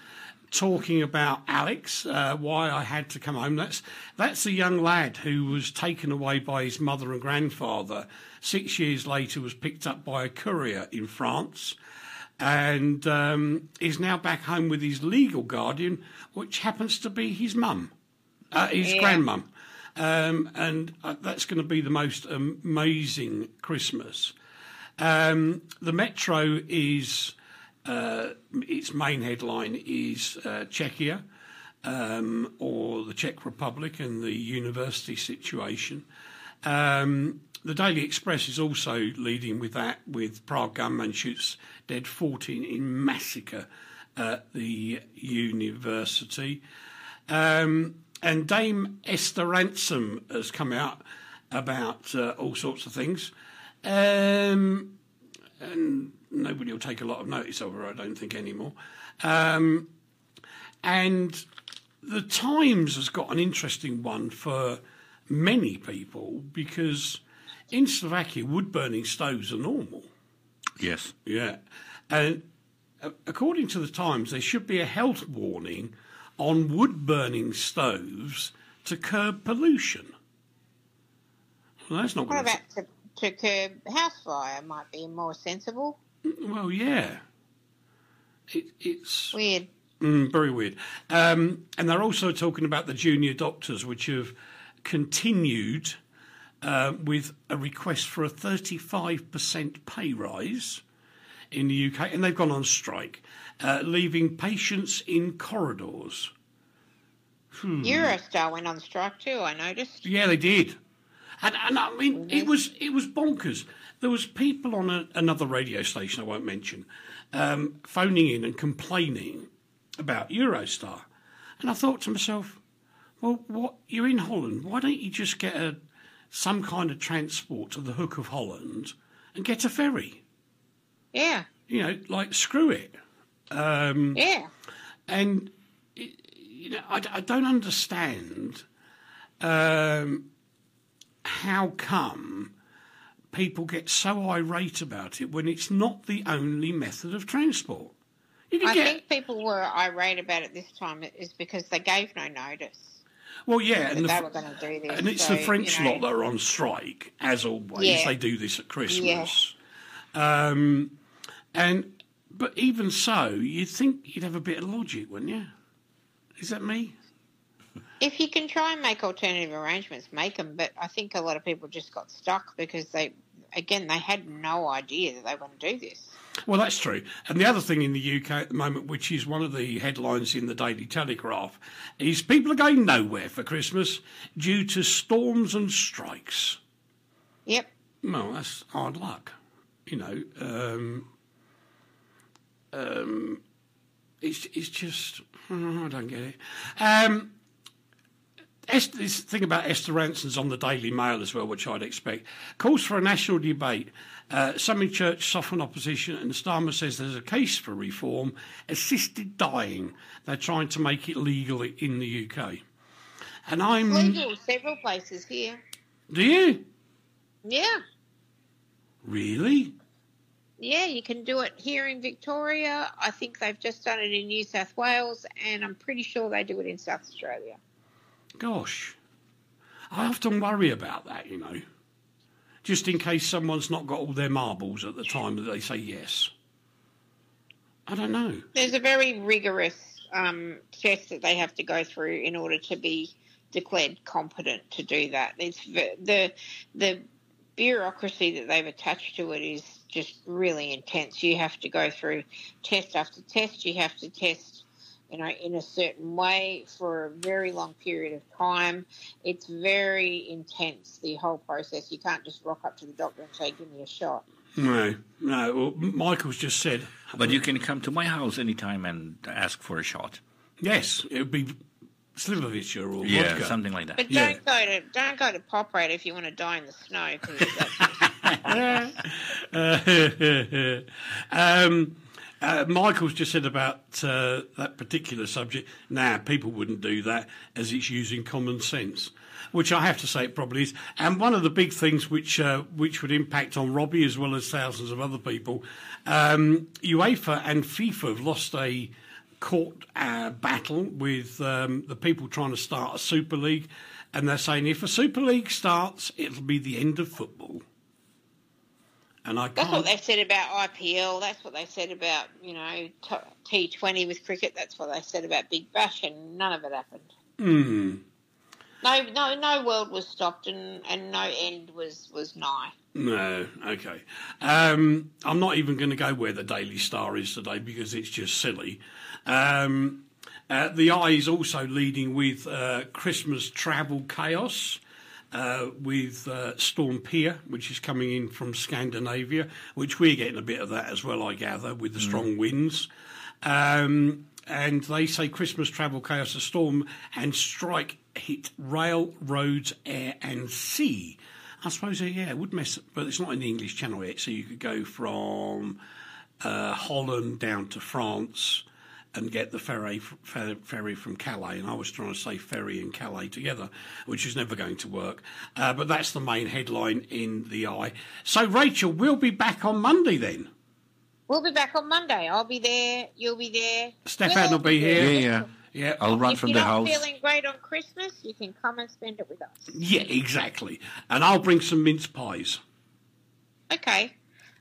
talking about Alex. Uh, why I had to come home. That's that's a young lad who was taken away by his mother and grandfather. Six years later, was picked up by a courier in France, and um, is now back home with his legal guardian, which happens to be his mum, uh, his Yeah. grandmum. Um, and uh, that's going to be the most amazing Christmas. Um, the Metro is its main headline is uh, Czechia um, or the Czech Republic and the university situation. Um, the Daily Express is also leading with that, with Prague gunman shoots dead 14 in massacre at the university. Um, and Dame Esther Rantzen has come out about uh, all sorts of things. Um, and nobody will take a lot of notice of her, I don't think, anymore. Um, and the Times has got an interesting one for many people because in Slovakia, wood burning stoves are normal. Yes. Yeah. And according to the Times, there should be a health warning on wood burning stoves to curb pollution. Well, that's not What going about to, to curb house fire? Might be more sensible. Well, yeah. It, it's Weird. Mm, very weird. Um, and they're also talking about the junior doctors, which have continued uh, with a request for a 35% pay rise in the UK, and they've gone on strike, uh, leaving patients in corridors. Hmm. Eurostar went on strike too. I noticed. Yeah, they did. And, and I mean, it was it was bonkers. There was people on a, another radio station I won't mention, um, phoning in and complaining about Eurostar, and I thought to myself, well, what you're in Holland? Why don't you just get a some kind of transport to the Hook of Holland and get a ferry? Yeah. You know, like screw it. Um, Yeah. and it, you know, I, I don't understand um, how come people get so irate about it when it's not the only method of transport. I get think people were irate about it this time is because they gave no notice well, yeah, and, the, they were going to do this. and it's So, the French you know, lot that are on strike, as always. Yeah. They do this at Christmas, um, and but even so, you'd think you'd have a bit of logic, wouldn't you? Is that me? If you can try and make alternative arrangements, make them. But I think a lot of people just got stuck because they, again, they had no idea that they were going to do this. Well, that's true. And the other thing in the UK at the moment, which is one of the headlines in the Daily Telegraph, is people are going nowhere for Christmas due to storms and strikes. Yep. Well, that's hard luck. You know, um, um, it's it's just I don't get it. Um, Esther, this thing about Esther Rantzen's on the Daily Mail as well, which I'd expect, calls for a national debate. Uh, some in church soften opposition, and Starmer says there's a case for reform. Assisted dying, they're trying to make it legal in the UK. And I'm. Legal several places here. Do you? Yeah. Really? Yeah, you can do it here in Victoria. I think they've just done it in New South Wales, and I'm pretty sure they do it in South Australia. Gosh. I often worry about that, you know. Just in case someone's not got all their marbles at the time that they say yes. I don't know. There's a very rigorous um, test that they have to go through in order to be declared competent to do that. It's the the bureaucracy that they've attached to it is just really intense. You have to go through test after test. You have to test, you know, in a certain way for a very long period of time. It's very intense, the whole process. You can't just rock up to the doctor and say, give me a shot. No, no. Well, Michael's just said. But you can come to my house anytime and ask for a shot. Yes, it would be Slivovitch or yeah, vodka. something like that. But don't go to don't go to Poprad if you want to die in the snow. 'cause that's- um, uh, Michael's just said about uh, that particular subject. Now, people wouldn't do that as it's using common sense, which I have to say it probably is. And one of the big things which uh, which would impact on Robbie as well as thousands of other people, um, UEFA and FIFA have lost a court uh, battle with um, the people trying to start a Super League, and they're saying if a Super League starts, it'll be the end of football. And I That's what they said about IPL. That's what they said about you know T Twenty with cricket. That's what they said about Big Bash, and none of it happened. Hmm. No, no, no world was stopped, and, and no end was was nigh. No, okay. Um, I'm not even going to go where the Daily Star is today because it's just silly. Um, uh, the Eye is also leading with uh, Christmas travel chaos. Uh, with uh, Storm Pia, which is coming in from Scandinavia, which we're getting a bit of that as well, I gather, with the strong winds. Um, and they say Christmas travel chaos, a storm and strike hit rail, roads, air, and sea. I suppose, uh, yeah, it would mess, but it's not in the English Channel yet, so you could go from uh, Holland down to France and get the ferry, ferry from Calais. And I was trying to say ferry and Calais together, which is never going to work. Uh, but that's the main headline in the eye. So, Rachel, we'll be back on Monday then. We'll be back on Monday. I'll be there. You'll be there. Stefan We'll will be there. here. Yeah, yeah. Yeah, I'll run If from you're the not house. feeling great on Christmas, you can come and spend it with us. yeah, exactly. And I'll bring some mince pies. Okay.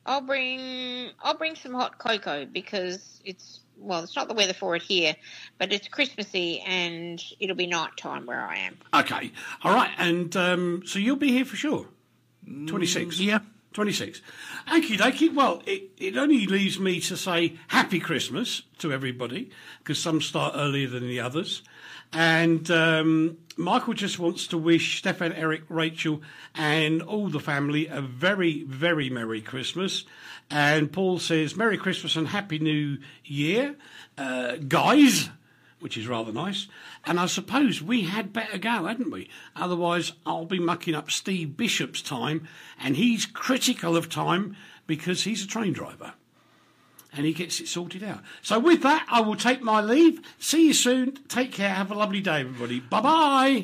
I'll bring I'll bring some hot cocoa because it's well, it's not the weather for it here, but it's Christmassy and it'll be night time where I am. Okay, all right. And um, so you'll be here for sure. 26. yeah. 26. Okie dokie. Well, it, it only leaves me to say Happy Christmas to everybody because some start earlier than the others. And um, Michael just wants to wish Stefan, Eric, Rachel, and all the family a very, very Merry Christmas. And Paul says, Merry Christmas and Happy New Year, uh, guys which is rather nice. And I suppose we had better go, hadn't we? Otherwise, I'll be mucking up Steve Bishop's time, and he's critical of time because he's a train driver. And he gets it sorted out. So, with that, I will take my leave. See you soon. Take care. Have a lovely day, everybody. Bye bye.